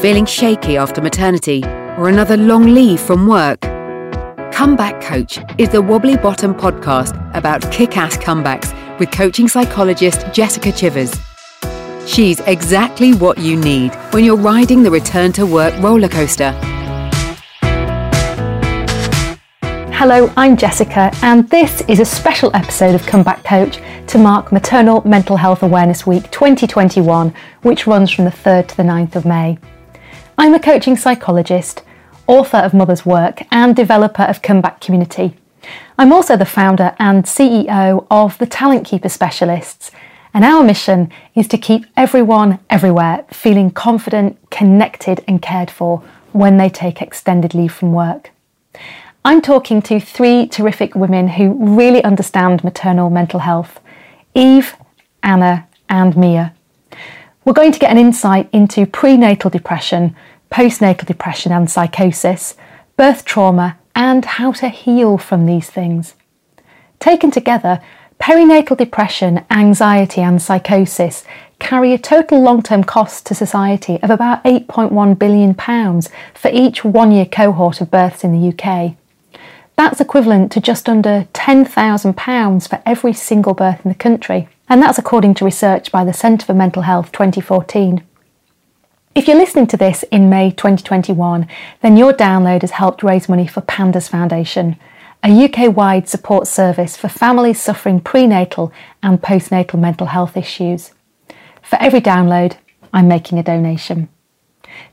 Feeling shaky after maternity or another long leave from work? Comeback Coach is the Wobbly Bottom podcast about kick ass comebacks with coaching psychologist Jessica Chivers. She's exactly what you need when you're riding the return to work roller coaster. Hello, I'm Jessica, and this is a special episode of Comeback Coach to mark Maternal Mental Health Awareness Week 2021, which runs from the 3rd to the 9th of May. I'm a coaching psychologist, author of Mother's Work, and developer of Comeback Community. I'm also the founder and CEO of the Talent Keeper Specialists, and our mission is to keep everyone everywhere feeling confident, connected, and cared for when they take extended leave from work. I'm talking to three terrific women who really understand maternal mental health Eve, Anna, and Mia. We're going to get an insight into prenatal depression, postnatal depression and psychosis, birth trauma, and how to heal from these things. Taken together, perinatal depression, anxiety, and psychosis carry a total long term cost to society of about £8.1 billion for each one year cohort of births in the UK. That's equivalent to just under £10,000 for every single birth in the country, and that's according to research by the Centre for Mental Health 2014. If you're listening to this in May 2021, then your download has helped raise money for Pandas Foundation, a UK wide support service for families suffering prenatal and postnatal mental health issues. For every download, I'm making a donation.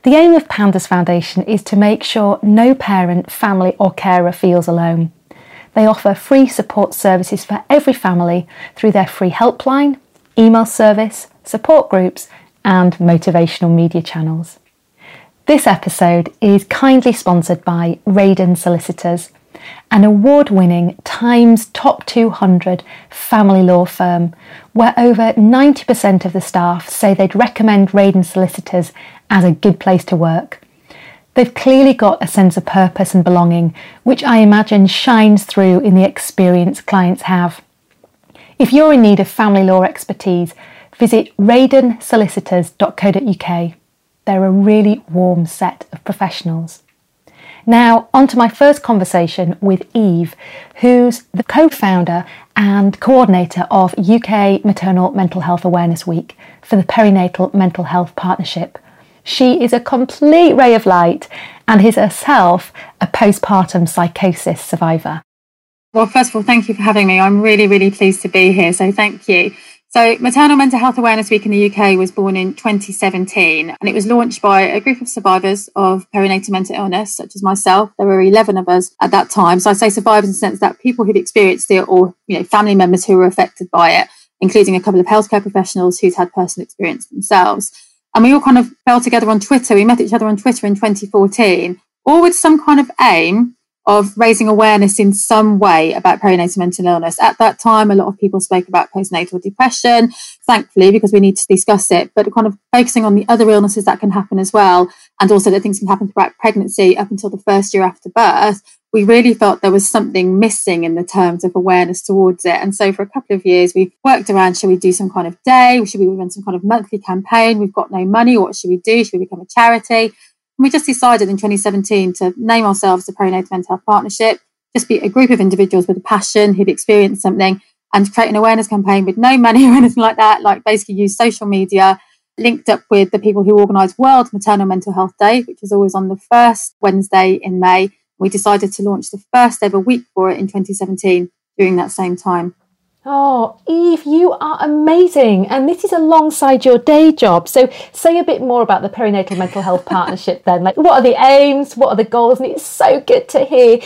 The aim of Pandas Foundation is to make sure no parent, family, or carer feels alone. They offer free support services for every family through their free helpline, email service, support groups, and motivational media channels. This episode is kindly sponsored by Rayden Solicitors, an award winning Times Top 200 family law firm where over 90% of the staff say they'd recommend Rayden Solicitors as a good place to work. They've clearly got a sense of purpose and belonging, which I imagine shines through in the experience clients have. If you're in need of family law expertise, visit raydensolicitors.co.uk. They're a really warm set of professionals. Now, on to my first conversation with Eve, who's the co founder and coordinator of UK Maternal Mental Health Awareness Week for the Perinatal Mental Health Partnership. She is a complete ray of light and is herself a postpartum psychosis survivor. Well, first of all, thank you for having me. I'm really, really pleased to be here. So, thank you. So, Maternal Mental Health Awareness Week in the UK was born in 2017 and it was launched by a group of survivors of perinatal mental illness, such as myself. There were 11 of us at that time. So, I say survivors in the sense that people who'd experienced it or you know family members who were affected by it, including a couple of healthcare professionals who'd had personal experience themselves. And we all kind of fell together on Twitter. We met each other on Twitter in 2014, all with some kind of aim of raising awareness in some way about perinatal mental illness. At that time, a lot of people spoke about postnatal depression, thankfully, because we need to discuss it, but kind of focusing on the other illnesses that can happen as well. And also that things can happen throughout pregnancy up until the first year after birth. We really felt there was something missing in the terms of awareness towards it. And so for a couple of years, we've worked around should we do some kind of day? Should we run some kind of monthly campaign? We've got no money. What should we do? Should we become a charity? we just decided in 2017 to name ourselves the Perinatal Mental Health Partnership, just be a group of individuals with a passion who've experienced something and create an awareness campaign with no money or anything like that, like basically use social media, linked up with the people who organise World Maternal Mental Health Day, which is always on the first Wednesday in May. We decided to launch the first ever week for it in 2017 during that same time. Oh, Eve, you are amazing. And this is alongside your day job. So, say a bit more about the Perinatal Mental Health Partnership then. Like, what are the aims? What are the goals? And it's so good to hear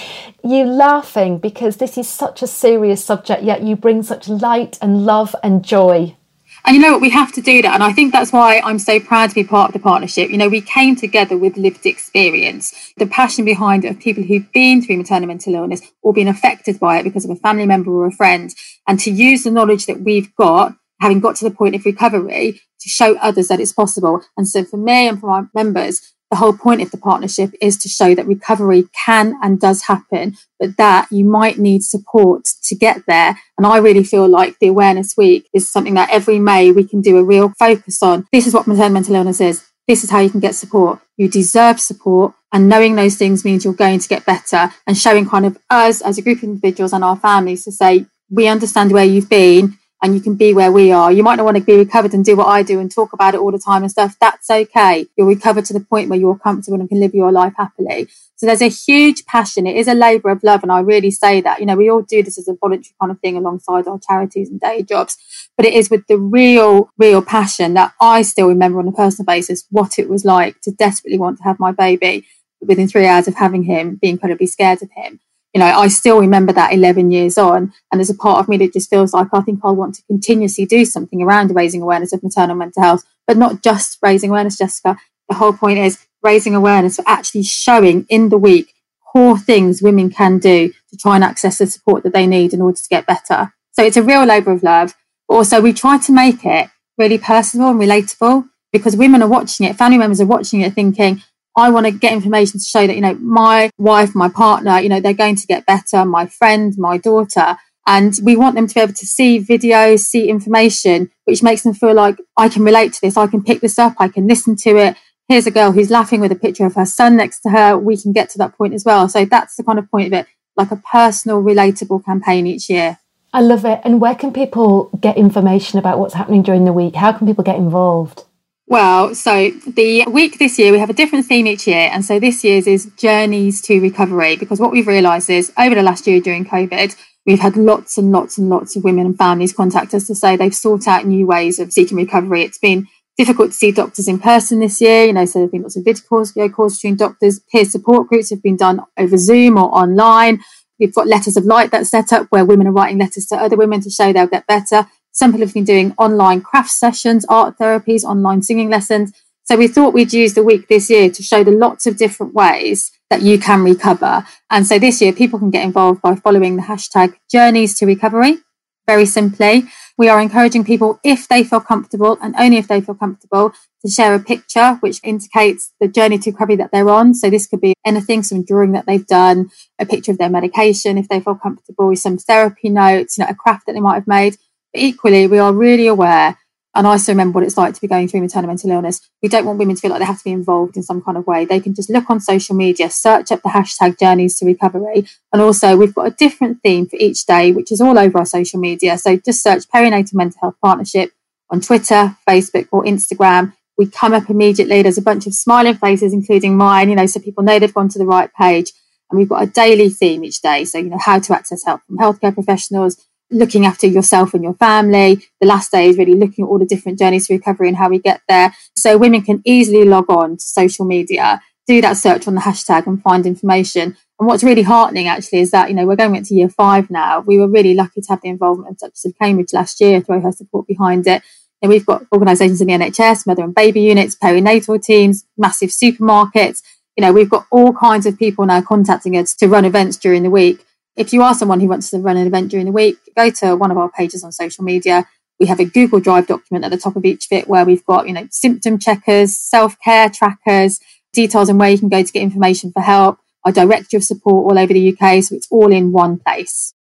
you laughing because this is such a serious subject, yet you bring such light and love and joy. And you know what? We have to do that. And I think that's why I'm so proud to be part of the partnership. You know, we came together with lived experience, the passion behind it of people who've been through maternal mental illness or been affected by it because of a family member or a friend, and to use the knowledge that we've got, having got to the point of recovery, to show others that it's possible. And so for me and for my members, the whole point of the partnership is to show that recovery can and does happen, but that you might need support to get there. And I really feel like the Awareness Week is something that every May we can do a real focus on. This is what maternal mental illness is. this is how you can get support. You deserve support. And knowing those things means you're going to get better and showing kind of us as a group of individuals and our families to say, we understand where you've been and you can be where we are. You might not want to be recovered and do what I do and talk about it all the time and stuff. That's okay. You're recovered to the point where you're comfortable and can live your life happily. So there's a huge passion. It is a labour of love. And I really say that, you know, we all do this as a voluntary kind of thing alongside our charities and day jobs. But it is with the real, real passion that I still remember on a personal basis what it was like to desperately want to have my baby within three hours of having him, be incredibly scared of him you know, I still remember that 11 years on. And there's a part of me that just feels like I think I'll want to continuously do something around raising awareness of maternal mental health, but not just raising awareness, Jessica. The whole point is raising awareness for actually showing in the week core things women can do to try and access the support that they need in order to get better. So it's a real labour of love. Also, we try to make it really personal and relatable because women are watching it, family members are watching it thinking, I want to get information to show that, you know, my wife, my partner, you know, they're going to get better, my friend, my daughter. And we want them to be able to see videos, see information, which makes them feel like I can relate to this. I can pick this up. I can listen to it. Here's a girl who's laughing with a picture of her son next to her. We can get to that point as well. So that's the kind of point of it, like a personal, relatable campaign each year. I love it. And where can people get information about what's happening during the week? How can people get involved? Well, so the week this year, we have a different theme each year. And so this year's is Journeys to Recovery, because what we've realised is over the last year during COVID, we've had lots and lots and lots of women and families contact us to say they've sought out new ways of seeking recovery. It's been difficult to see doctors in person this year, you know, so there have been lots of video calls, video calls between doctors. Peer support groups have been done over Zoom or online. We've got letters of light that's set up where women are writing letters to other women to show they'll get better. Some people have been doing online craft sessions, art therapies, online singing lessons. So we thought we'd use the week this year to show the lots of different ways that you can recover. And so this year, people can get involved by following the hashtag journeys to recovery. Very simply, we are encouraging people, if they feel comfortable and only if they feel comfortable, to share a picture which indicates the journey to recovery that they're on. So this could be anything, some drawing that they've done, a picture of their medication, if they feel comfortable, some therapy notes, you know, a craft that they might have made equally, we are really aware, and I also remember what it's like to be going through maternal mental illness. We don't want women to feel like they have to be involved in some kind of way. They can just look on social media, search up the hashtag journeys to recovery. And also, we've got a different theme for each day, which is all over our social media. So just search Perinatal Mental Health Partnership on Twitter, Facebook, or Instagram. We come up immediately. There's a bunch of smiling faces, including mine, you know, so people know they've gone to the right page. And we've got a daily theme each day. So, you know, how to access help from healthcare professionals, looking after yourself and your family. The last day is really looking at all the different journeys to recovery and how we get there. So women can easily log on to social media, do that search on the hashtag and find information. And what's really heartening actually is that, you know, we're going into year five now. We were really lucky to have the involvement of Duchess of Cambridge last year, throw her support behind it. And we've got organisations in the NHS, mother and baby units, perinatal teams, massive supermarkets. You know, we've got all kinds of people now contacting us to run events during the week. If you are someone who wants to run an event during the week, go to one of our pages on social media. We have a Google Drive document at the top of each bit where we've got, you know, symptom checkers, self-care trackers, details on where you can go to get information for help, our directory of support all over the UK. So it's all in one place.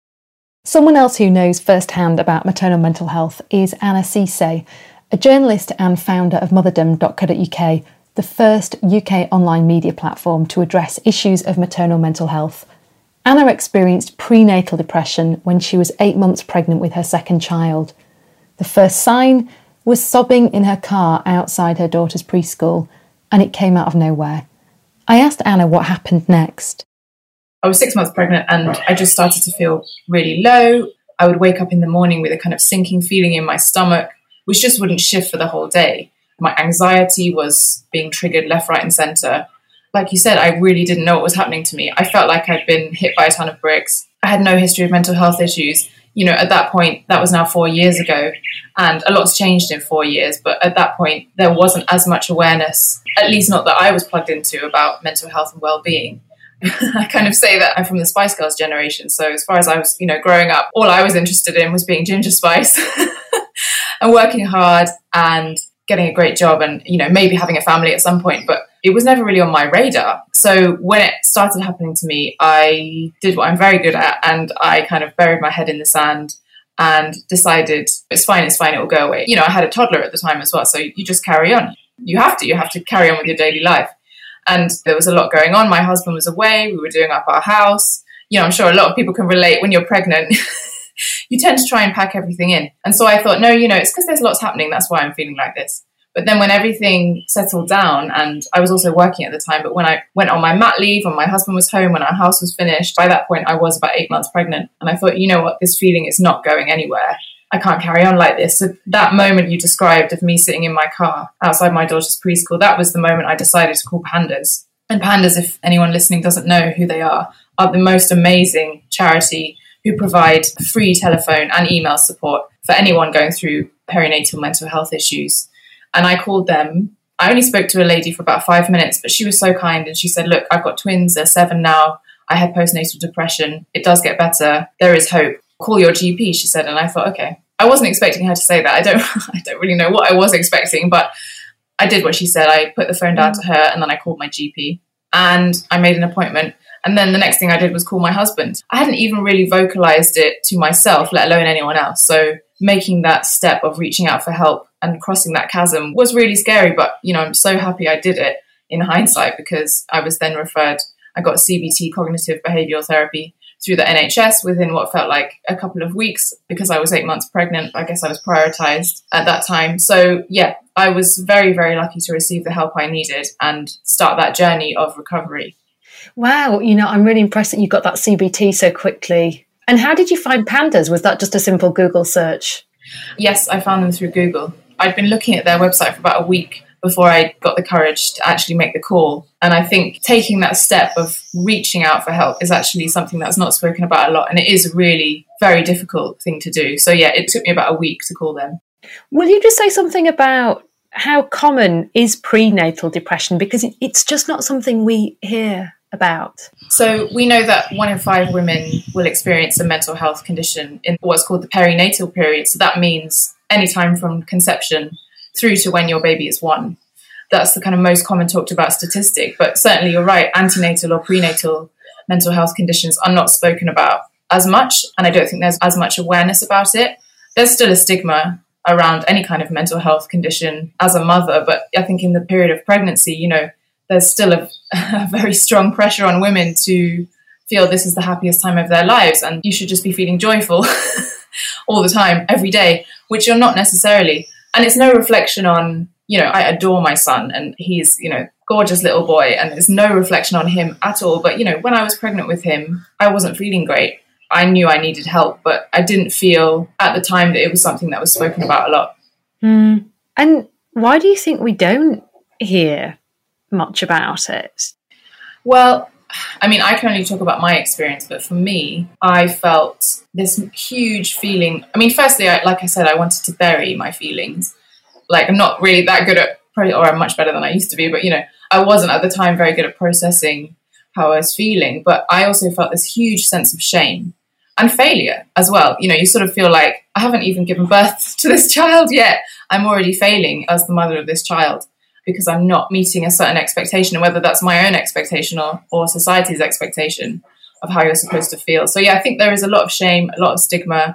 Someone else who knows firsthand about maternal mental health is Anna Cisse, a journalist and founder of motherdom.co.uk, the first UK online media platform to address issues of maternal mental health. Anna experienced prenatal depression when she was eight months pregnant with her second child. The first sign was sobbing in her car outside her daughter's preschool, and it came out of nowhere. I asked Anna what happened next. I was six months pregnant and I just started to feel really low. I would wake up in the morning with a kind of sinking feeling in my stomach, which just wouldn't shift for the whole day. My anxiety was being triggered left, right, and center like you said, I really didn't know what was happening to me. I felt like I'd been hit by a ton of bricks. I had no history of mental health issues. You know, at that point, that was now four years ago, and a lot's changed in four years. But at that point, there wasn't as much awareness, at least not that I was plugged into, about mental health and well being. I kind of say that I'm from the Spice Girls generation. So as far as I was, you know, growing up, all I was interested in was being Ginger Spice and working hard and getting a great job and, you know, maybe having a family at some point. But it was never really on my radar. So when it started happening to me, I did what I'm very good at and I kind of buried my head in the sand and decided it's fine, it's fine, it will go away. You know, I had a toddler at the time as well, so you just carry on. you have to, you have to carry on with your daily life. And there was a lot going on. My husband was away. We were doing up our house. You know, I'm sure a lot of people can relate when you're pregnant. you tend to try and pack everything in. And so I thought, no, you know, it's because there's lots happening. That's why I'm feeling like this. But then when everything settled down, and I was also working at the time, but when I went on my mat leave and my husband was home, when our house was finished, by that point I was about eight months pregnant. And I thought, you know what, this feeling is not going anywhere. I can't carry on like this. So that moment you described of me sitting in my car outside my daughter's preschool, that was the moment I decided to call Pandas. And Pandas, if anyone listening doesn't know who they are, are the most amazing charity who provide free telephone and email support for anyone going through perinatal mental health issues. And I called them. I only spoke to a lady for about five minutes, but she was so kind and she said, Look, I've got twins, they're seven now. I had postnatal depression. It does get better. There is hope call your GP, she said. And I thought, okay. I wasn't expecting her to say that. I don't I don't really know what I was expecting, but I did what she said. I put the phone down to her and then I called my GP and I made an appointment. And then the next thing I did was call my husband. I hadn't even really vocalized it to myself, let alone anyone else. So making that step of reaching out for help and crossing that chasm was really scary. But, you know, I'm so happy I did it in hindsight because I was then referred, I got CBT, cognitive behavioral therapy, through the NHS within what felt like a couple of weeks because I was eight months pregnant. I guess I was prioritized at that time. So, yeah, I was very, very lucky to receive the help I needed and start that journey of recovery. Wow, you know, I'm really impressed that you got that CBT so quickly. And how did you find pandas? Was that just a simple Google search? Yes, I found them through Google. I'd been looking at their website for about a week before I got the courage to actually make the call. And I think taking that step of reaching out for help is actually something that's not spoken about a lot. And it is a really very difficult thing to do. So, yeah, it took me about a week to call them. Will you just say something about how common is prenatal depression? Because it's just not something we hear about. So, we know that one in five women will experience a mental health condition in what's called the perinatal period. So, that means any time from conception through to when your baby is one. That's the kind of most common talked about statistic. But certainly, you're right, antenatal or prenatal mental health conditions are not spoken about as much. And I don't think there's as much awareness about it. There's still a stigma around any kind of mental health condition as a mother. But I think in the period of pregnancy, you know, there's still a, a very strong pressure on women to feel this is the happiest time of their lives and you should just be feeling joyful all the time, every day, which you're not necessarily. And it's no reflection on you know i adore my son and he's you know gorgeous little boy and there's no reflection on him at all. But you know when i was pregnant with him i wasn't feeling great. I knew i needed help but i didn't feel at the time that it was something that was spoken about a lot. Mm. and why do you think we don't hear much about it well I mean, I can only talk about my experience, but for me, I felt this huge feeling. I mean, firstly, I, like I said, I wanted to bury my feelings. Like, I'm not really that good at, or I'm much better than I used to be, but you know, I wasn't at the time very good at processing how I was feeling. But I also felt this huge sense of shame and failure as well. You know, you sort of feel like I haven't even given birth to this child yet. I'm already failing as the mother of this child because I'm not meeting a certain expectation, and whether that's my own expectation or, or society's expectation of how you're supposed to feel. So, yeah, I think there is a lot of shame, a lot of stigma.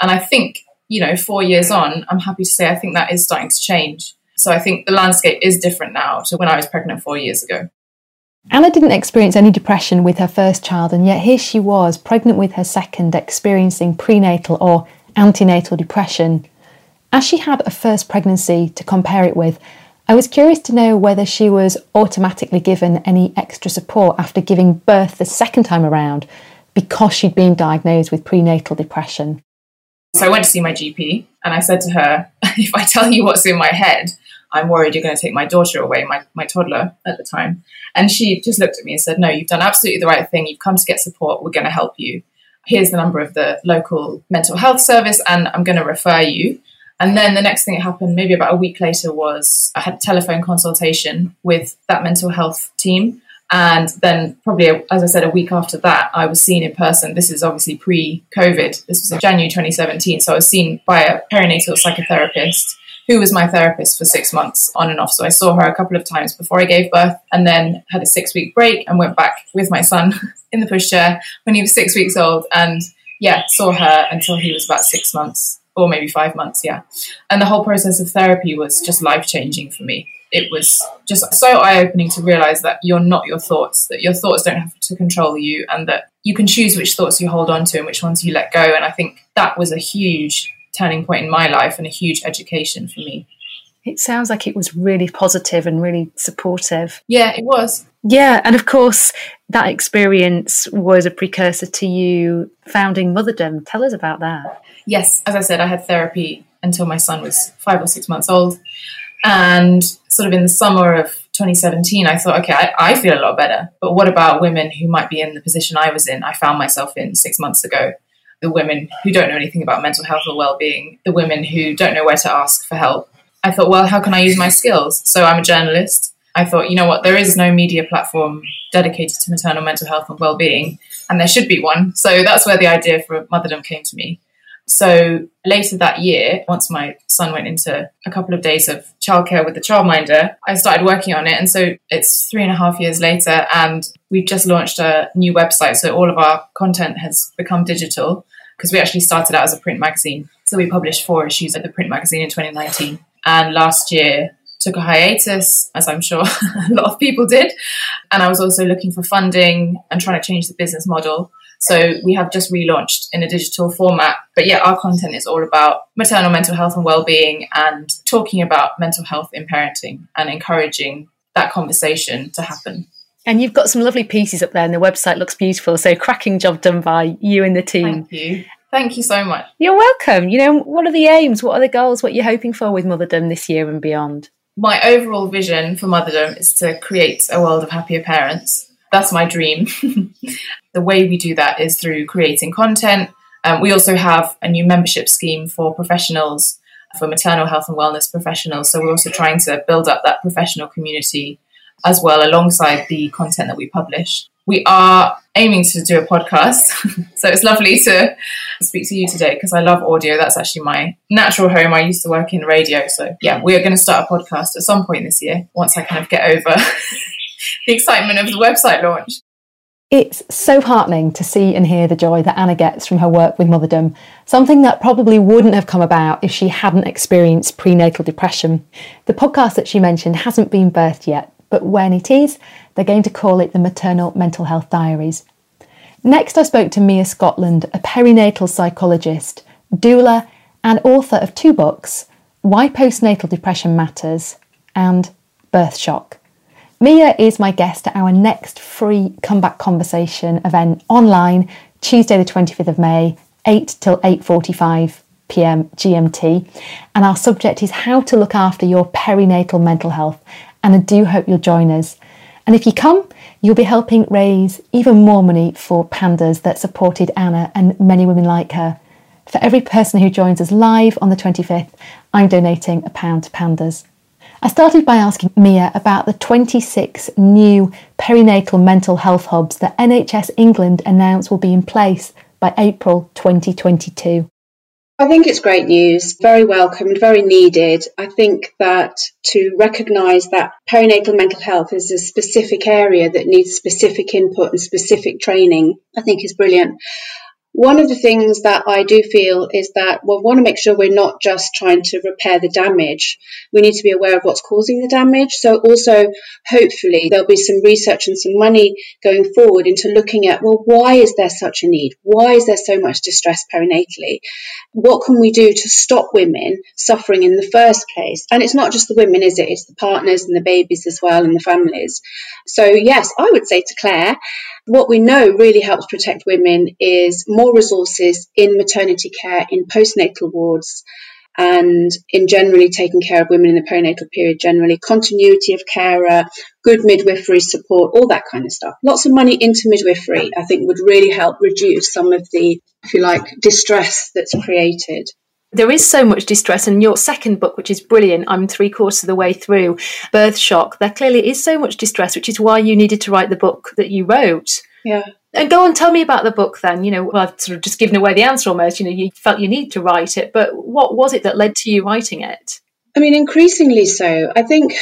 And I think, you know, four years on, I'm happy to say I think that is starting to change. So, I think the landscape is different now to when I was pregnant four years ago. Anna didn't experience any depression with her first child, and yet here she was, pregnant with her second, experiencing prenatal or antenatal depression. As she had a first pregnancy to compare it with, I was curious to know whether she was automatically given any extra support after giving birth the second time around because she'd been diagnosed with prenatal depression. So I went to see my GP and I said to her, if I tell you what's in my head, I'm worried you're going to take my daughter away, my, my toddler at the time. And she just looked at me and said, No, you've done absolutely the right thing. You've come to get support. We're going to help you. Here's the number of the local mental health service, and I'm going to refer you and then the next thing that happened, maybe about a week later, was I had a telephone consultation with that mental health team. And then, probably, as I said, a week after that, I was seen in person. This is obviously pre COVID. This was in January 2017. So I was seen by a perinatal psychotherapist who was my therapist for six months on and off. So I saw her a couple of times before I gave birth and then had a six week break and went back with my son in the pushchair when he was six weeks old. And yeah, saw her until he was about six months or maybe five months, yeah. And the whole process of therapy was just life changing for me. It was just so eye opening to realize that you're not your thoughts, that your thoughts don't have to control you, and that you can choose which thoughts you hold on to and which ones you let go. And I think that was a huge turning point in my life and a huge education for me. It sounds like it was really positive and really supportive. Yeah, it was. Yeah, and of course, that experience was a precursor to you founding Motherdom. Tell us about that. Yes, as I said, I had therapy until my son was five or six months old. And sort of in the summer of 2017, I thought, okay, I, I, feel a lot better. But what about women who might be in the position I was in? I found myself in six months ago. The women who don't know anything about mental health or well being, the women who don't know where to ask for help, I thought, well, how can I use my skills? So I'm a journalist. I thought, you know what, there is no media platform dedicated to maternal mental health and well-being, and there should be one. So that's where the idea for Motherdom came to me. So later that year, once my son went into a couple of days of childcare with the childminder, I started working on it. And so it's three and a half years later, and we've just launched a new website. So all of our content has become digital because we actually started out as a print magazine. So we published four issues of the print magazine in 2019 and last year took a hiatus, as I'm sure a lot of people did. And I was also looking for funding and trying to change the business model. So we have just relaunched in a digital format. But yeah, our content is all about maternal mental health and well-being and talking about mental health in parenting and encouraging that conversation to happen. And you've got some lovely pieces up there, and the website looks beautiful. So, cracking job done by you and the team. Thank you. Thank you so much. You're welcome. You know, what are the aims? What are the goals? What are you're hoping for with Motherdom this year and beyond? My overall vision for Motherdom is to create a world of happier parents. That's my dream. the way we do that is through creating content. Um, we also have a new membership scheme for professionals, for maternal health and wellness professionals. So we're also trying to build up that professional community as well alongside the content that we publish we are aiming to do a podcast. so it's lovely to speak to you today because I love audio. That's actually my natural home. I used to work in radio. So yeah, we are going to start a podcast at some point this year once I kind of get over the excitement of the website launch. It's so heartening to see and hear the joy that Anna gets from her work with Motherdom, something that probably wouldn't have come about if she hadn't experienced prenatal depression. The podcast that she mentioned hasn't been birthed yet, but when it is, they're going to call it the Maternal Mental Health Diaries. Next, I spoke to Mia Scotland, a perinatal psychologist, doula, and author of two books Why Postnatal Depression Matters and Birth Shock. Mia is my guest at our next free comeback conversation event online Tuesday the 25th of May 8 till 8:45 p.m. GMT and our subject is how to look after your perinatal mental health and I do hope you'll join us. And if you come, you'll be helping raise even more money for pandas that supported Anna and many women like her. For every person who joins us live on the 25th, I'm donating a pound to pandas. I started by asking Mia about the 26 new perinatal mental health hubs that NHS England announced will be in place by April 2022. I think it's great news, very welcomed, very needed. I think that to recognise that perinatal mental health is a specific area that needs specific input and specific training, I think is brilliant. One of the things that I do feel is that we want to make sure we're not just trying to repair the damage. We need to be aware of what's causing the damage. So also, hopefully, there'll be some research and some money going forward into looking at, well, why is there such a need? Why is there so much distress perinatally? What can we do to stop women suffering in the first place? And it's not just the women, is it? It's the partners and the babies as well and the families. So yes, I would say to Claire, what we know really helps protect women is more resources in maternity care, in postnatal wards, and in generally taking care of women in the perinatal period generally, continuity of carer, good midwifery support, all that kind of stuff. Lots of money into midwifery, I think, would really help reduce some of the, if you like, distress that's created there is so much distress and your second book which is brilliant i'm three quarters of the way through birth shock there clearly is so much distress which is why you needed to write the book that you wrote. Yeah. And go on tell me about the book then you know well, i've sort of just given away the answer almost you know you felt you need to write it but what was it that led to you writing it? I mean increasingly so. I think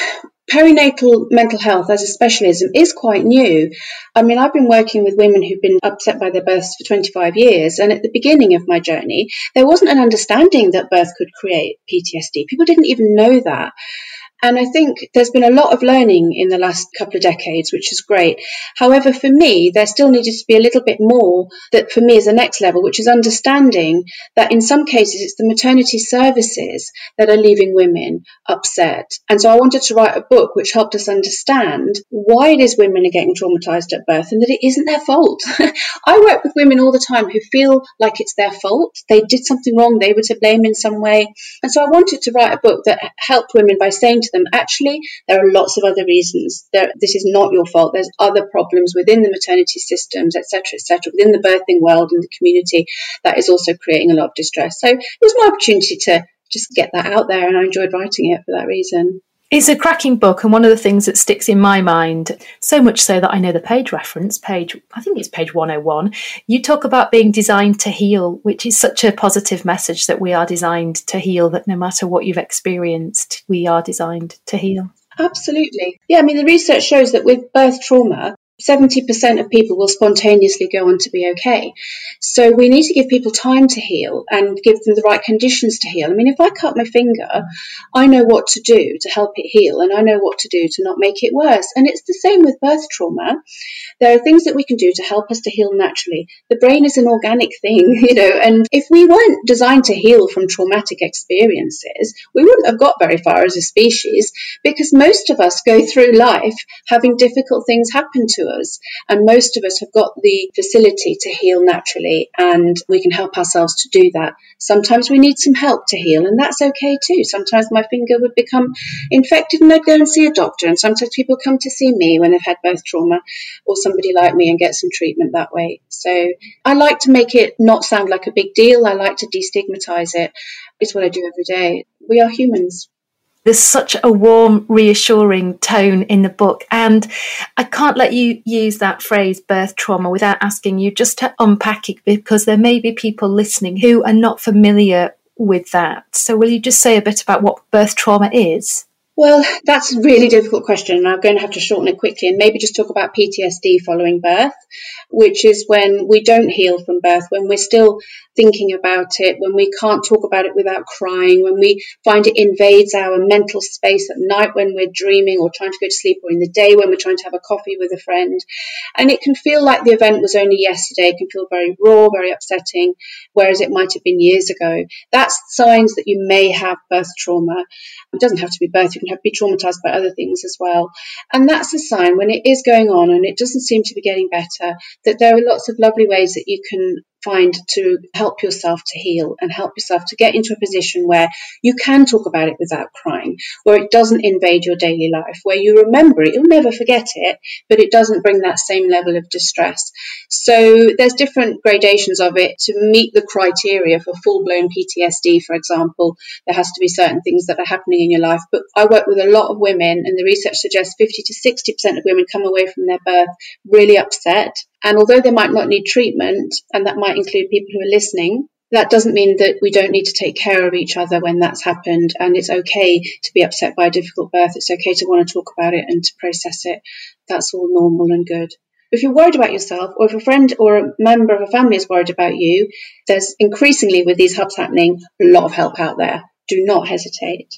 perinatal mental health as a specialism is quite new. I mean, I've been working with women who've been upset by their births for 25 years, and at the beginning of my journey, there wasn't an understanding that birth could create PTSD. People didn't even know that. And I think there's been a lot of learning in the last couple of decades, which is great. However, for me, there still needed to be a little bit more that for me is the next level, which is understanding that in some cases it's the maternity services that are leaving women upset. And so I wanted to write a book which helped us understand why it is women are getting traumatized at birth and that it isn't their fault. I work with women all the time who feel like it's their fault. They did something wrong. They were to blame in some way. And so I wanted to write a book that helped women by saying to them, actually, there are lots of other reasons. There, this is not your fault. There's other problems within the maternity systems, etc., etc., within the birthing world and the community that is also creating a lot of distress. So it was my opportunity to just get that out there, and I enjoyed writing it for that reason. It's a cracking book, and one of the things that sticks in my mind, so much so that I know the page reference, page, I think it's page 101. You talk about being designed to heal, which is such a positive message that we are designed to heal, that no matter what you've experienced, we are designed to heal. Absolutely. Yeah, I mean, the research shows that with birth trauma, 70% of people will spontaneously go on to be okay. So we need to give people time to heal and give them the right conditions to heal. I mean, if I cut my finger, I know what to do to help it heal and I know what to do to not make it worse. And it's the same with birth trauma. There are things that we can do to help us to heal naturally. The brain is an organic thing, you know, and if we weren't designed to heal from traumatic experiences, we wouldn't have got very far as a species because most of us go through life having difficult things happen to us. And most of us have got the facility to heal naturally and we can help ourselves to do that. Sometimes we need some help to heal and that's okay too. Sometimes my finger would become infected and I'd go and see a doctor. And sometimes people come to see me when they've had birth trauma or somebody like me and get some treatment that way. So I like to make it not sound like a big deal. I like to destigmatize it. It's what I do every day. We are humans there's such a warm, reassuring tone in the book. And I can't let you use that phrase birth trauma without asking you just to unpack it because there may be people listening who are not familiar with that. So, will you just say a bit about what birth trauma is? Well, that's a really difficult question, and I'm going to have to shorten it quickly and maybe just talk about PTSD following birth, which is when we don't heal from birth, when we're still thinking about it, when we can't talk about it without crying, when we find it invades our mental space at night when we're dreaming or trying to go to sleep, or in the day when we're trying to have a coffee with a friend. And it can feel like the event was only yesterday, it can feel very raw, very upsetting, whereas it might have been years ago. That's signs that you may have birth trauma. It doesn't have to be birth, you can have, be traumatized by other things as well. And that's a sign when it is going on and it doesn't seem to be getting better, that there are lots of lovely ways that you can find to help yourself to heal and help yourself to get into a position where you can talk about it without crying, where it doesn't invade your daily life, where you remember it, you'll never forget it, but it doesn't bring that same level of distress. So there's different gradations of it to meet the criteria for full blown PTSD, for example. There has to be certain things that are happening in your life. But I work with a lot of women, and the research suggests 50 to 60% of women come away from their birth really upset and although they might not need treatment, and that might include people who are listening, that doesn't mean that we don't need to take care of each other when that's happened. And it's okay to be upset by a difficult birth. It's okay to want to talk about it and to process it. That's all normal and good. If you're worried about yourself, or if a friend or a member of a family is worried about you, there's increasingly with these hubs happening, a lot of help out there. Do not hesitate.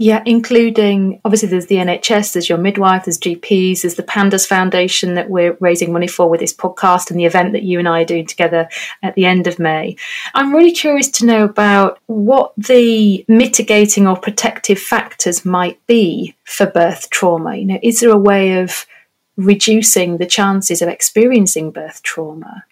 Yeah, including obviously there's the NHS, there's your midwife, there's GPs, there's the Pandas Foundation that we're raising money for with this podcast and the event that you and I are doing together at the end of May. I'm really curious to know about what the mitigating or protective factors might be for birth trauma. You know, is there a way of reducing the chances of experiencing birth trauma?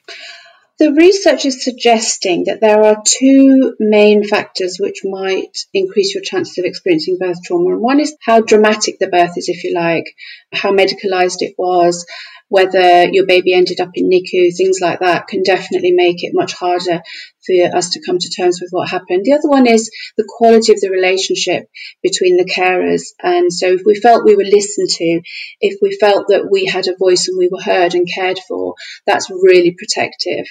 The research is suggesting that there are two main factors which might increase your chances of experiencing birth trauma. And one is how dramatic the birth is, if you like, how medicalized it was, whether your baby ended up in NICU, things like that can definitely make it much harder for us to come to terms with what happened. The other one is the quality of the relationship between the carers. And so if we felt we were listened to, if we felt that we had a voice and we were heard and cared for, that's really protective.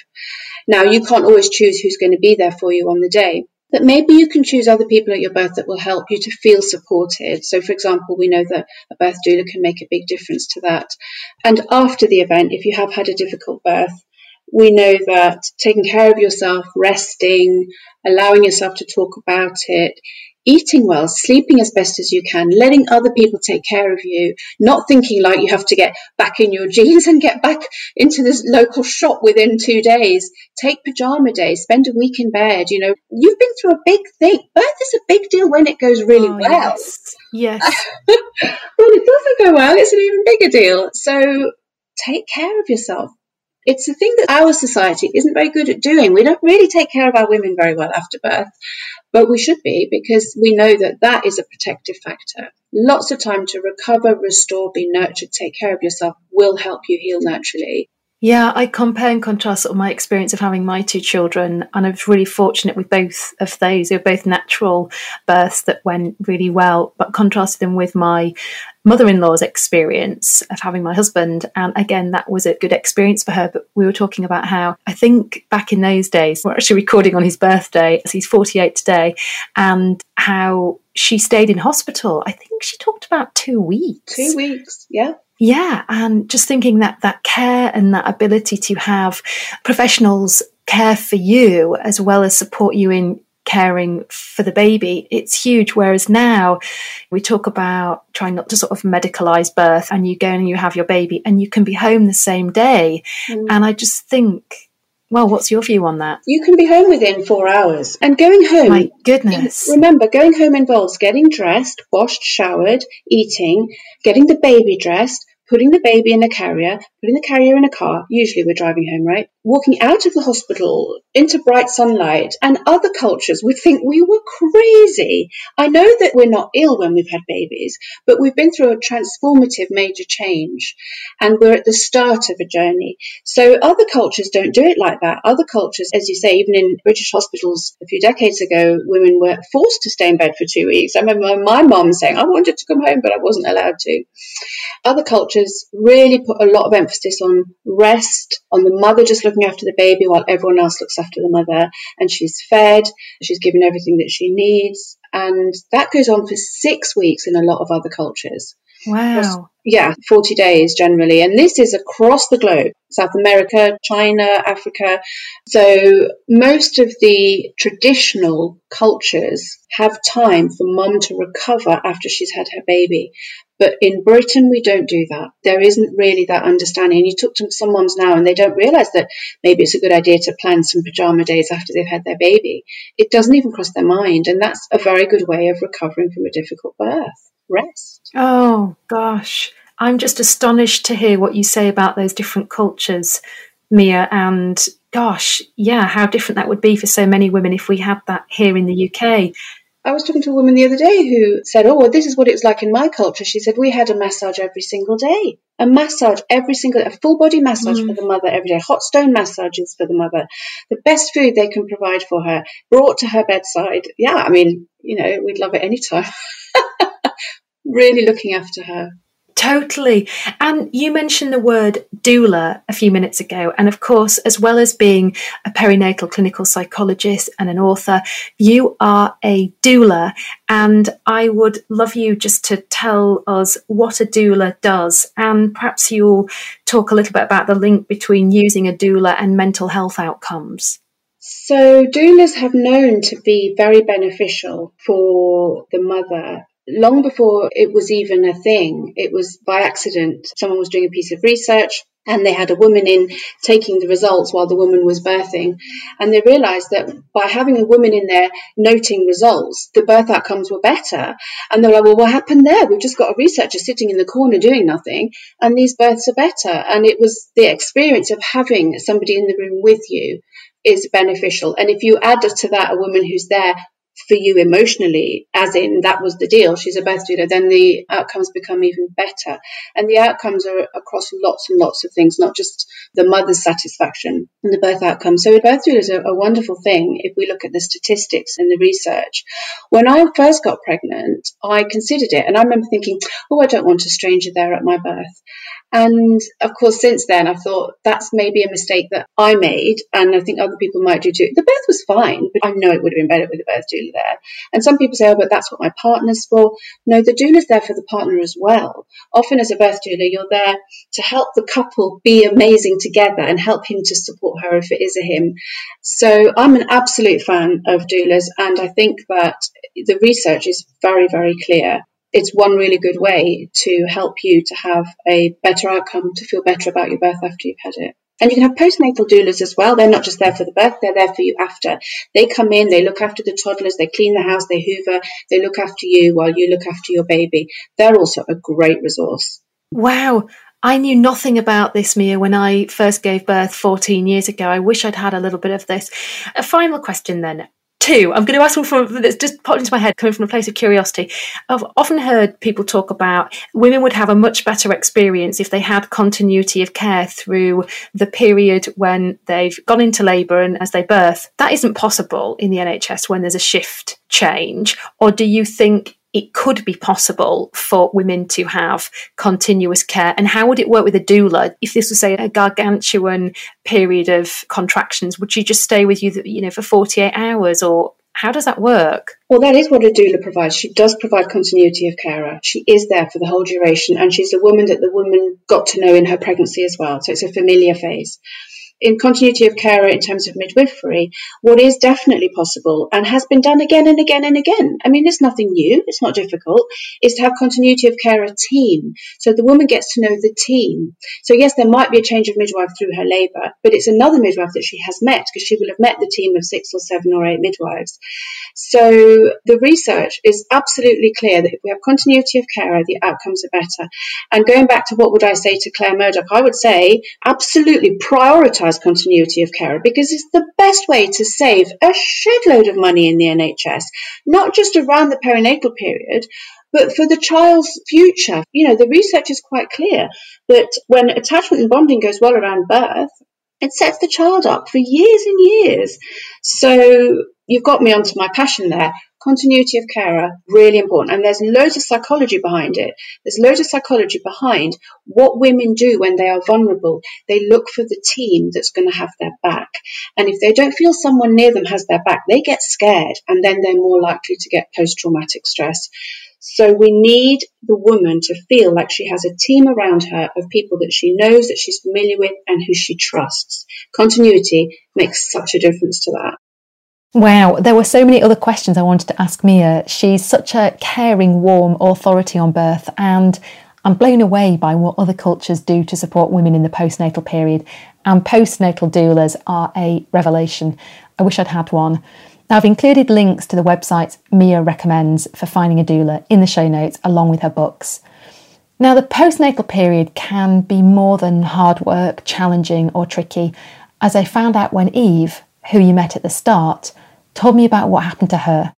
Now, you can't always choose who's going to be there for you on the day. that maybe you can choose other people at your birth that will help you to feel supported. So, for example, we know that a birth doula can make a big difference to that. And after the event, if you have had a difficult birth, we know that taking care of yourself, resting, allowing yourself to talk about it, eating well, sleeping as best as you can, letting other people take care of you, not thinking like you have to get back in your jeans and get back into this local shop within two days. Take pajama days, spend a week in bed. You know, you've been through a big thing. Birth is a big deal when it goes really oh, well. Yes. yes. when it doesn't go well, it's an even bigger deal. So take care of yourself. It's a thing that our society isn't very good at doing. We don't really take care of our women very well after birth, but we should be because we know that that is a protective factor. Lots of time to recover, restore, be nurtured, take care of yourself will help you heal naturally. Yeah, I compare and contrast my experience of having my two children, and I was really fortunate with both of those. They were both natural births that went really well, but contrasted them with my mother in law's experience of having my husband. And again, that was a good experience for her. But we were talking about how I think back in those days, we're actually recording on his birthday, as he's 48 today, and how she stayed in hospital. I think she talked about two weeks. Two weeks, yeah. Yeah, and just thinking that that care and that ability to have professionals care for you as well as support you in caring for the baby, it's huge. Whereas now we talk about trying not to sort of medicalize birth and you go and you have your baby and you can be home the same day. Mm. And I just think well, what's your view on that? You can be home within four hours. And going home. My goodness. Remember, going home involves getting dressed, washed, showered, eating, getting the baby dressed, putting the baby in a carrier, putting the carrier in a car. Usually we're driving home, right? Walking out of the hospital into bright sunlight. And other cultures would think we were crazy. I know that we're not ill when we've had babies, but we've been through a transformative major change and we're at the start of a journey. So other cultures don't do it like that. Other cultures, as you say, even in British hospitals a few decades ago, women were forced to stay in bed for two weeks. I remember my mom saying, I wanted to come home, but I wasn't allowed to. Other cultures really put a lot of emphasis on rest, on the mother just looking after the baby while everyone else looks after the mother, and she's fed, she's given everything that she needs, and that goes on for six weeks in a lot of other cultures. Wow. Yeah, 40 days generally. And this is across the globe South America, China, Africa. So most of the traditional cultures have time for mum to recover after she's had her baby. But in Britain, we don't do that. There isn't really that understanding. And you talk to some moms now and they don't realize that maybe it's a good idea to plan some pajama days after they've had their baby. It doesn't even cross their mind. And that's a very good way of recovering from a difficult birth rest. Oh, gosh. I'm just astonished to hear what you say about those different cultures, Mia. And gosh, yeah, how different that would be for so many women if we had that here in the UK. I was talking to a woman the other day who said, Oh, well, this is what it's like in my culture. She said, We had a massage every single day. A massage every single a full body massage mm. for the mother every day, hot stone massages for the mother, the best food they can provide for her, brought to her bedside. Yeah, I mean, you know, we'd love it anytime. really looking after her. Totally. And you mentioned the word doula a few minutes ago. And of course, as well as being a perinatal clinical psychologist and an author, you are a doula. And I would love you just to tell us what a doula does. And perhaps you'll talk a little bit about the link between using a doula and mental health outcomes. So, doulas have known to be very beneficial for the mother long before it was even a thing, it was by accident. Someone was doing a piece of research and they had a woman in taking the results while the woman was birthing. And they realized that by having a woman in there noting results, the birth outcomes were better. And they're like, well, what happened there? We've just got a researcher sitting in the corner doing nothing, and these births are better. And it was the experience of having somebody in the room with you is beneficial. And if you add to that a woman who's there for you emotionally, as in that was the deal, she's a birth doula, then the outcomes become even better. And the outcomes are across lots and lots of things, not just the mother's satisfaction and the birth outcome. So birth doula is a, a wonderful thing if we look at the statistics and the research. When I first got pregnant, I considered it and I remember thinking, oh, I don't want a stranger there at my birth. And of course, since then, I've thought that's maybe a mistake that I made, and I think other people might do too. The birth was fine, but I know it would have been better with a birth doula there. And some people say, oh, but that's what my partner's for. No, the doula's there for the partner as well. Often, as a birth doula, you're there to help the couple be amazing together and help him to support her if it is a him. So I'm an absolute fan of doulas, and I think that the research is very, very clear it's one really good way to help you to have a better outcome, to feel better about your birth after you've had it. And you can have postnatal doulas as well. They're not just there for the birth, they're there for you after. They come in, they look after the toddlers, they clean the house, they hoover, they look after you while you look after your baby. They're also a great resource. Wow. I knew nothing about this, Mia, when I first gave birth 14 years ago. I wish I'd had a little bit of this. A final question then two. I'm going to ask one from that's just popped into my head, coming from a place of curiosity. I've often heard people talk about women would have a much better experience if they had continuity of care through the period when they've gone into labour and as they birth. That isn't possible in the NHS when there's a shift change. Or do you think it could be possible for women to have continuous care? And how would it work with a doula? If this was, say, a gargantuan period of contractions, would she just stay with you, you know, for 48 hours or how does that work? Well, that is what a doula provides. She does provide continuity of carer. She is there for the whole duration, and she's a woman that the woman got to know in her pregnancy as well. So it's a familiar phase in continuity of care in terms of midwifery, what is definitely possible and has been done again and again and again. I mean, it's nothing new, it's not difficult, is to have continuity of care a team. So the woman gets to know the team. So, yes, there might be a change of midwife through her labour, but it's another midwife that she has met because she will have met the team of six or seven or eight midwives. So the research is absolutely clear that if we have continuity of care, the outcomes are better. And going back to what would I say to Claire Murdoch, I would say absolutely prioritise continuity of care because it's the best way to save a shedload of money in the NHS, not just around the perinatal period, but for the child's future. You know, the research is quite clear that when attachment and bonding goes well around birth, it sets the child up for years and years. So you've got me onto my passion there. Continuity of carer, really important. And there's loads of psychology behind it. There's loads of psychology behind what women do when they are vulnerable. They look for the team that's going to have their back. And if they don't feel someone near them has their back, they get scared and then they're more likely to get post traumatic stress. So we need the woman to feel like she has a team around her of people that she knows, that she's familiar with, and who she trusts. Continuity makes such a difference to that. Wow, there were so many other questions I wanted to ask Mia. She's such a caring, warm authority on birth, and I'm blown away by what other cultures do to support women in the postnatal period. And postnatal doulas are a revelation. I wish I'd had one. Now, I've included links to the websites Mia recommends for finding a doula in the show notes, along with her books. Now, the postnatal period can be more than hard work, challenging, or tricky, as I found out when Eve, who you met at the start, told me about what happened to her.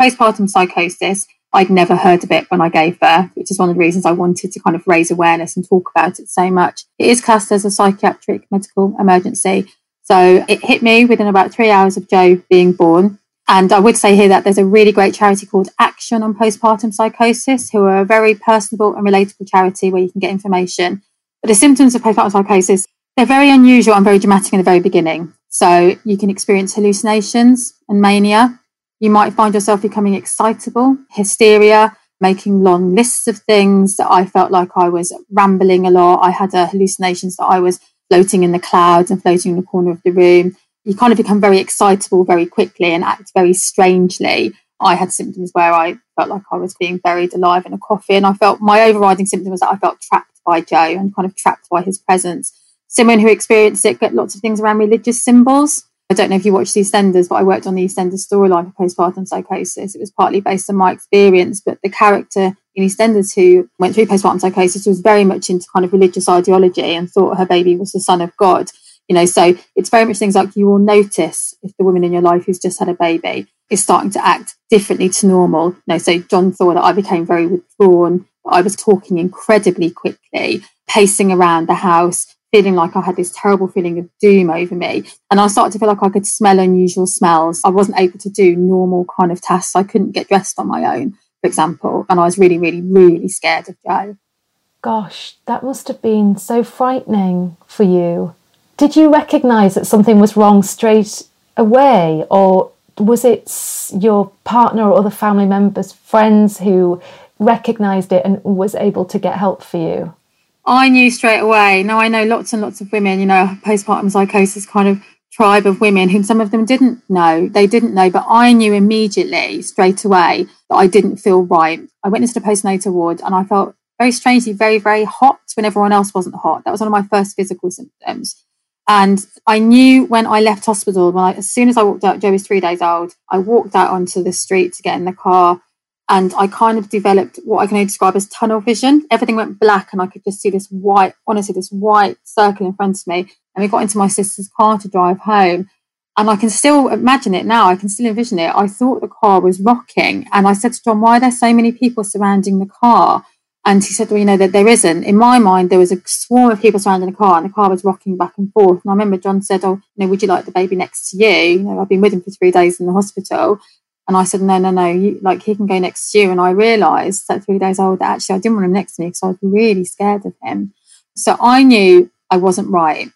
Postpartum psychosis, I'd never heard of it when I gave birth, which is one of the reasons I wanted to kind of raise awareness and talk about it so much. It is classed as a psychiatric medical emergency, so it hit me within about three hours of Joe being born. And I would say here that there's a really great charity called Action on Postpartum Psychosis, who are a very personable and relatable charity where you can get information. But the symptoms of postpartum psychosis, they're very unusual and very dramatic in the very beginning. So you can experience hallucinations and mania. You might find yourself becoming excitable, hysteria, making long lists of things that I felt like I was rambling a lot. I had uh, hallucinations that I was floating in the clouds and floating in the corner of the room. You kind of become very excitable very quickly and act very strangely. I had symptoms where I felt like I was being buried alive in a coffin. I felt my overriding symptom was that I felt trapped by Joe and kind of trapped by his presence. Someone who experienced it get lots of things around religious symbols. I don't know if you watched EastEnders, but I worked on the EastEnders storyline for postpartum psychosis. It was partly based on my experience, but the character in EastEnders who went through postpartum psychosis was very much into kind of religious ideology and thought her baby was the son of God. You know, so it's very much things like you will notice if the woman in your life who's just had a baby is starting to act differently to normal. You know, so John thought that I became very withdrawn. I was talking incredibly quickly, pacing around the house, feeling like I had this terrible feeling of doom over me. And I started to feel like I could smell unusual smells. I wasn't able to do normal kind of tasks. I couldn't get dressed on my own for example, and I was really, really, really scared of Joe. gosh, that must have been so frightening for you. Did you recognize that something was wrong straight away, or was it your partner or other family members, friends who recognized it and was able to get help for you? I knew straight away. Now I know lots and lots of women, you know, postpartum psychosis kind of tribe of women whom some of them didn't know. They didn't know, but I knew immediately, straight away, that I didn't feel right. I witnessed a postnatal ward and I felt very strangely very, very hot when everyone else wasn't hot. That was one of my first physical symptoms. And I knew when I left hospital, when I, as soon as I walked out, Joe was three days old, I walked out onto the street to get in the car and I kind of developed what I can only describe as tunnel vision. Everything went black and I could just see this white, honestly, this white circle in front of me. And we got into my sister's car to drive home. And I can still imagine it now. I can still envision it. I thought the car was rocking. And I said to John, why are there so many people surrounding the car? And he said, well, you know, that there isn't. In my mind, there was a swarm of people surrounding the car and the car was rocking back and forth. And I remember John said, oh, you know, would you like the baby next to you? You know, I've been with him for three days in the hospital. And I said, no, no, no, you, like he can go next to you. And I realised that three days old that actually I didn't want him next to me because I was really scared of him. So I knew I wasn't right.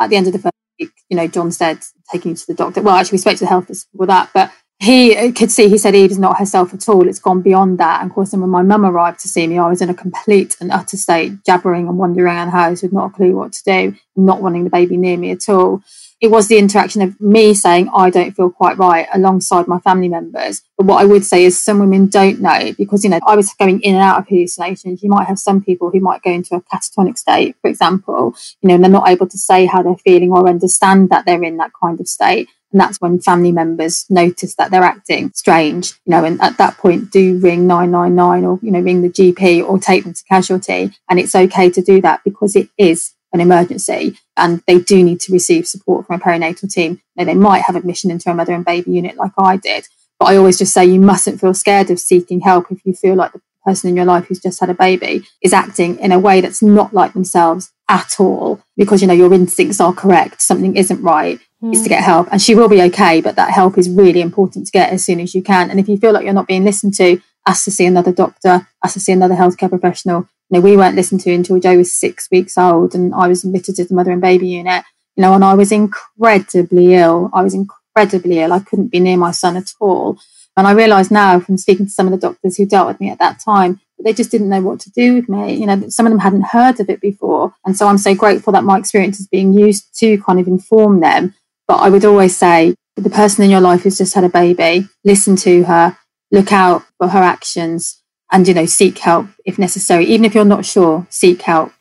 At the end of the first week, you know, John said, taking you to the doctor. Well, actually, we spoke to the health for that, but he could see, he said Eve is not herself at all. It's gone beyond that. And of course, then when my mum arrived to see me, I was in a complete and utter state, jabbering and wandering around the house with not a clue what to do, not wanting the baby near me at all it was the interaction of me saying I don't feel quite right alongside my family members. But what I would say is some women don't know because you know I was going in and out of hallucinations. You might have some people who might go into a catatonic state, for example, you know, and they're not able to say how they're feeling or understand that they're in that kind of state. And that's when family members notice that they're acting strange, you know, and at that point do ring 999 or, you know, ring the GP or take them to casualty. And it's okay to do that because it is an emergency and they do need to receive support from a perinatal team. Now, they might have admission into a mother and baby unit like I did, but I always just say you mustn't feel scared of seeking help if you feel like the person in your life who's just had a baby is acting in a way that's not like themselves at all because you know your instincts are correct something isn't right mm. is to get help and she will be okay but that help is really important to get as soon as you can and if you feel like you're not being listened to ask to see another doctor ask to see another healthcare professional you know, we weren't listened to until Joe was six weeks old and I was admitted to the mother and baby unit, you know, and I was incredibly ill. I was incredibly ill. I couldn't be near my son at all. And I realise now from speaking to some of the doctors who dealt with me at that time, that they just didn't know what to do with me. You know, some of them hadn't heard of it before. And so I'm so grateful that my experience is being used to kind of inform them. But I would always say, the person in your life who's just had a baby, listen to her, look out for her actions, and you know seek help if necessary. Even if you're not sure seek help.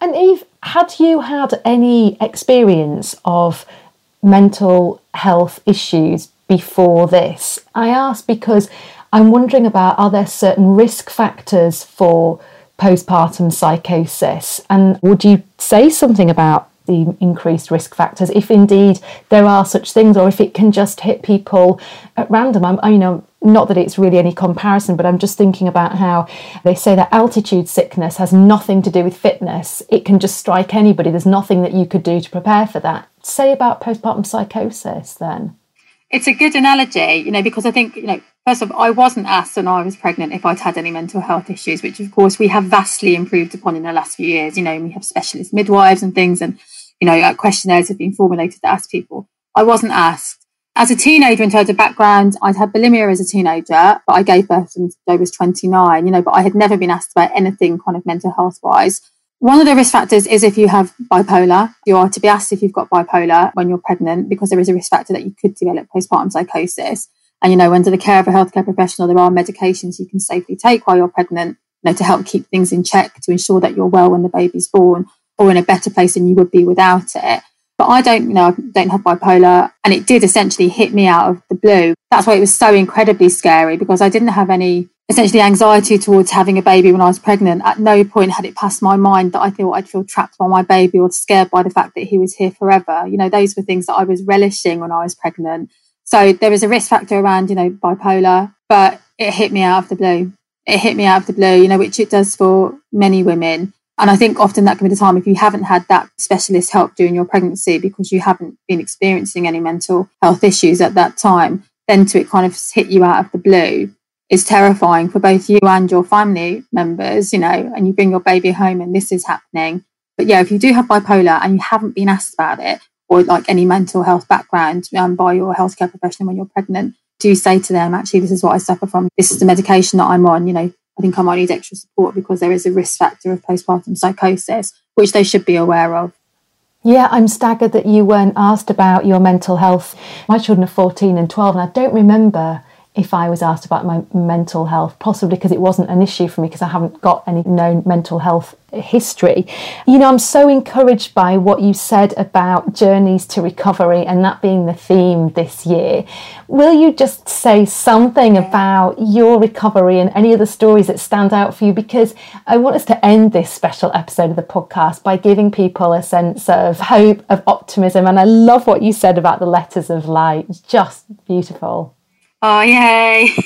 And eve had you had any experience of mental health issues before this? I ask because i'm wondering about are there certain risk factors for postpartum psychosis? And would you say something about the increased risk factors if indeed there are such things or if it can just hit people at random? I'm you know not that it's really any comparison, but I'm just thinking about how they say that altitude sickness has nothing to do with fitness. It can just strike anybody. There's nothing that you could do to prepare for that. Say about postpartum psychosis then. It's a good analogy, you know, because I think, you know, first of all, I wasn't asked when I was pregnant if I'd had any mental health issues, which of course we have vastly improved upon in the last few years. You know, we have specialist midwives and things, and, you know, uh, questionnaires have been formulated to ask people. I wasn't asked as a teenager, in terms of background, I'd had bulimia as a teenager, but I gave birth when I was 29, you know, but I had never been asked about anything kind of mental health wise. One of the risk factors is if you have bipolar, you are to be asked if you've got bipolar when you're pregnant, because there is a risk factor that you could develop postpartum psychosis. And, you know, under the care of a healthcare professional, there are medications you can safely take while you're pregnant, you know, to help keep things in check, to ensure that you're well when the baby's born or in a better place than you would be without it. But I don't, you know, don't have bipolar. And it did essentially hit me out of the blue. That's why it was so incredibly scary because I didn't have any essentially anxiety towards having a baby when I was pregnant. At no point had it passed my mind that I thought I'd feel trapped by my baby or scared by the fact that he was here forever. You know, those were things that I was relishing when I was pregnant. So there was a risk factor around, you know, bipolar, but it hit me out of the blue. It hit me out of the blue, you know, which it does for many women. And I think often that can be the time if you haven't had that specialist help during your pregnancy because you haven't been experiencing any mental health issues at that time, then to it kind of hit you out of the blue. is terrifying for both you and your family members, you know, and you bring your baby home and this is happening. But yeah, if you do have bipolar and you haven't been asked about it or like any mental health background um, by your healthcare professional when you're pregnant, do say to them, actually, this is what I suffer from. This is the medication that I'm on. You know, I think I might need extra support because there is a risk factor of postpartum psychosis, which they should be aware of. Yeah, I'm staggered that you weren't asked about your mental health. My children are 14 and 12, and I don't remember if I was asked about my mental health, possibly because it wasn't an issue for me because I haven't got any known mental health history. You know, I'm so encouraged by what you said about journeys to recovery and that being the theme this year. Will you just say something about your recovery and any of the stories that stand out for you? Because I want us to end this special episode of the podcast by giving people a sense of hope, of optimism. And I love what you said about the letters of light. It's just beautiful. Oh, yay.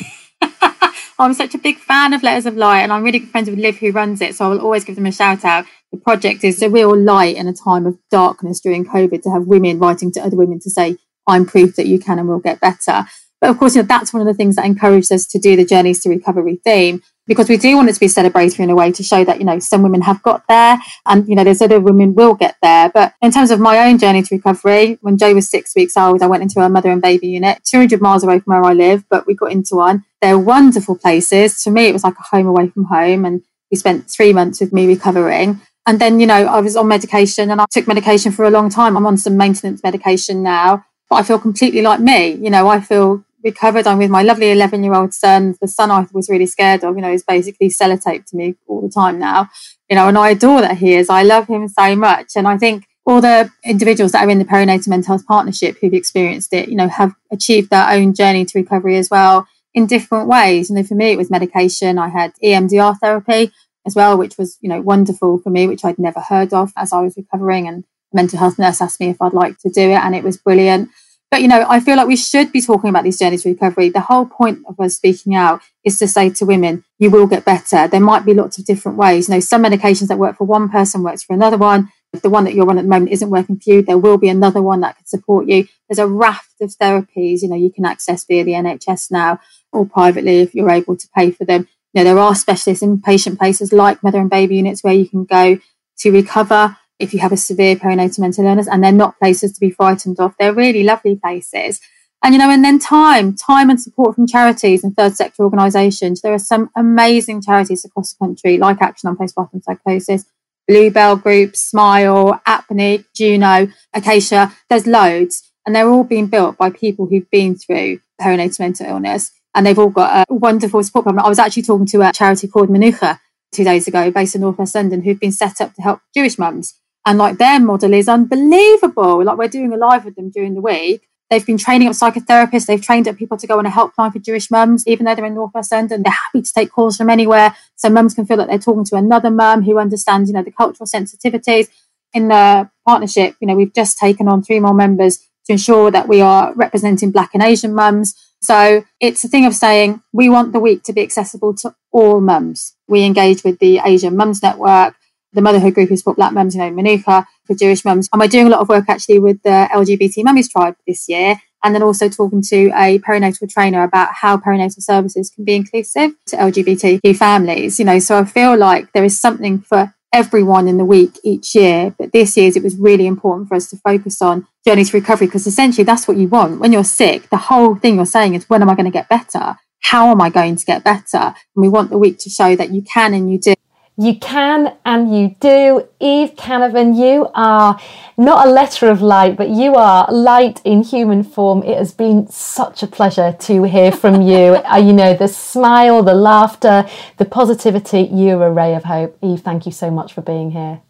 Oh, I'm such a big fan of Letters of Light, and I'm really good friends with Liv, who runs it. So I will always give them a shout out. The project is a real light in a time of darkness during COVID to have women writing to other women to say, I'm proof that you can and will get better. But of course, you know, that's one of the things that encouraged us to do the Journeys to Recovery theme because we do want it to be celebratory in a way to show that, you know, some women have got there and, you know, there's other women will get there. But in terms of my own journey to recovery, when Joe was six weeks old, I went into a mother and baby unit 200 miles away from where I live, but we got into one. They're wonderful places. To me, it was like a home away from home. And we spent three months with me recovering. And then, you know, I was on medication and I took medication for a long time. I'm on some maintenance medication now, but I feel completely like me. You know, I feel recovered. I'm with my lovely 11 year old son. The son I was really scared of, you know, is basically sellotape to me all the time now, you know, and I adore that he is. I love him so much. And I think all the individuals that are in the perinatal mental health partnership who've experienced it, you know, have achieved their own journey to recovery as well in different ways. You know, for me, it was medication. I had EMDR therapy as well, which was, you know, wonderful for me, which I'd never heard of as I was recovering. And mental health nurse asked me if I'd like to do it, and it was brilliant. But, you know, I feel like we should be talking about these journeys to recovery. The whole point of us speaking out is to say to women, you will get better. There might be lots of different ways. You know, some medications that work for one person works for another one. If the one that you're on at the moment isn't working for you, there will be another one that could support you. There's a raft of therapies, you know, you can access via the NHS now or privately if you're able to pay for them. You know, there are specialist inpatient places like mother and baby units where you can go to recover if you have a severe perinatal mental illness, and they're not places to be frightened of. They're really lovely places. And, you know, and then time, time and support from charities and third sector organisations. There are some amazing charities across the country, like Action on Postpartum Psychosis, Bluebell Group, Smile, Apnea, Juno, Acacia. There's loads. And they're all being built by people who've been through perinatal mental illness. And they've all got a wonderful support program. I was actually talking to a charity called Menucha two days ago, based in North West London, who've been set up to help Jewish mums and like their model is unbelievable. Like we're doing a live with them during the week. They've been training up psychotherapists. They've trained up people to go on a helpline for Jewish mums, even though they're in North West End, they're happy to take calls from anywhere. So mums can feel that they're talking to another mum who understands, you know, the cultural sensitivities. In the partnership, you know, we've just taken on three more members to ensure that we are representing Black and Asian mums. So it's a thing of saying we want the week to be accessible to all mums. We engage with the Asian Mums Network the motherhood group is for black mums, you know, Menucha for Jewish mums. And we're doing a lot of work actually with the LGBT Mummies Tribe this year. And then also talking to a perinatal trainer about how perinatal services can be inclusive to LGBTQ families. You know, so I feel like there is something for everyone in the week each year. But this year's it was really important for us to focus on journey to recovery because essentially that's what you want. When you're sick, the whole thing you're saying is when am I going to get better? How am I going to get better? And we want the week to show that you can and you do. You can and you do. Eve Canavan, you are not a letter of light, but you are light in human form. It has been such a pleasure to hear from you. uh, you know, the smile, the laughter, the positivity, you're a ray of hope. Eve, thank you so much for being here.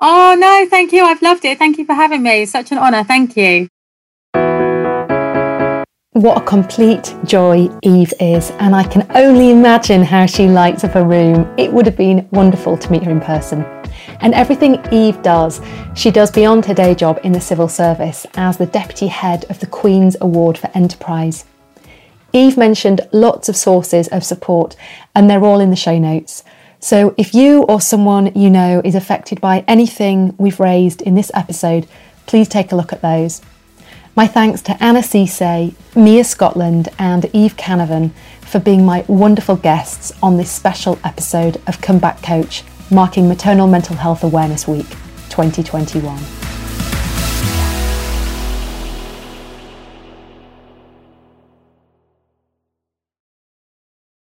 Oh, no, thank you. I've loved it. Thank you for having me. Such an honour. Thank you. What a complete joy Eve is, and I can only imagine how she lights up a room. It would have been wonderful to meet her in person. And everything Eve does, she does beyond her day job in the civil service as the deputy head of the Queen's Award for Enterprise. Eve mentioned lots of sources of support, and they're all in the show notes. So if you or someone you know is affected by anything we've raised in this episode, please take a look at those. My thanks to Anna Cisse, Mia Scotland, and Eve Canavan for being my wonderful guests on this special episode of Comeback Coach, marking Maternal Mental Health Awareness Week 2021.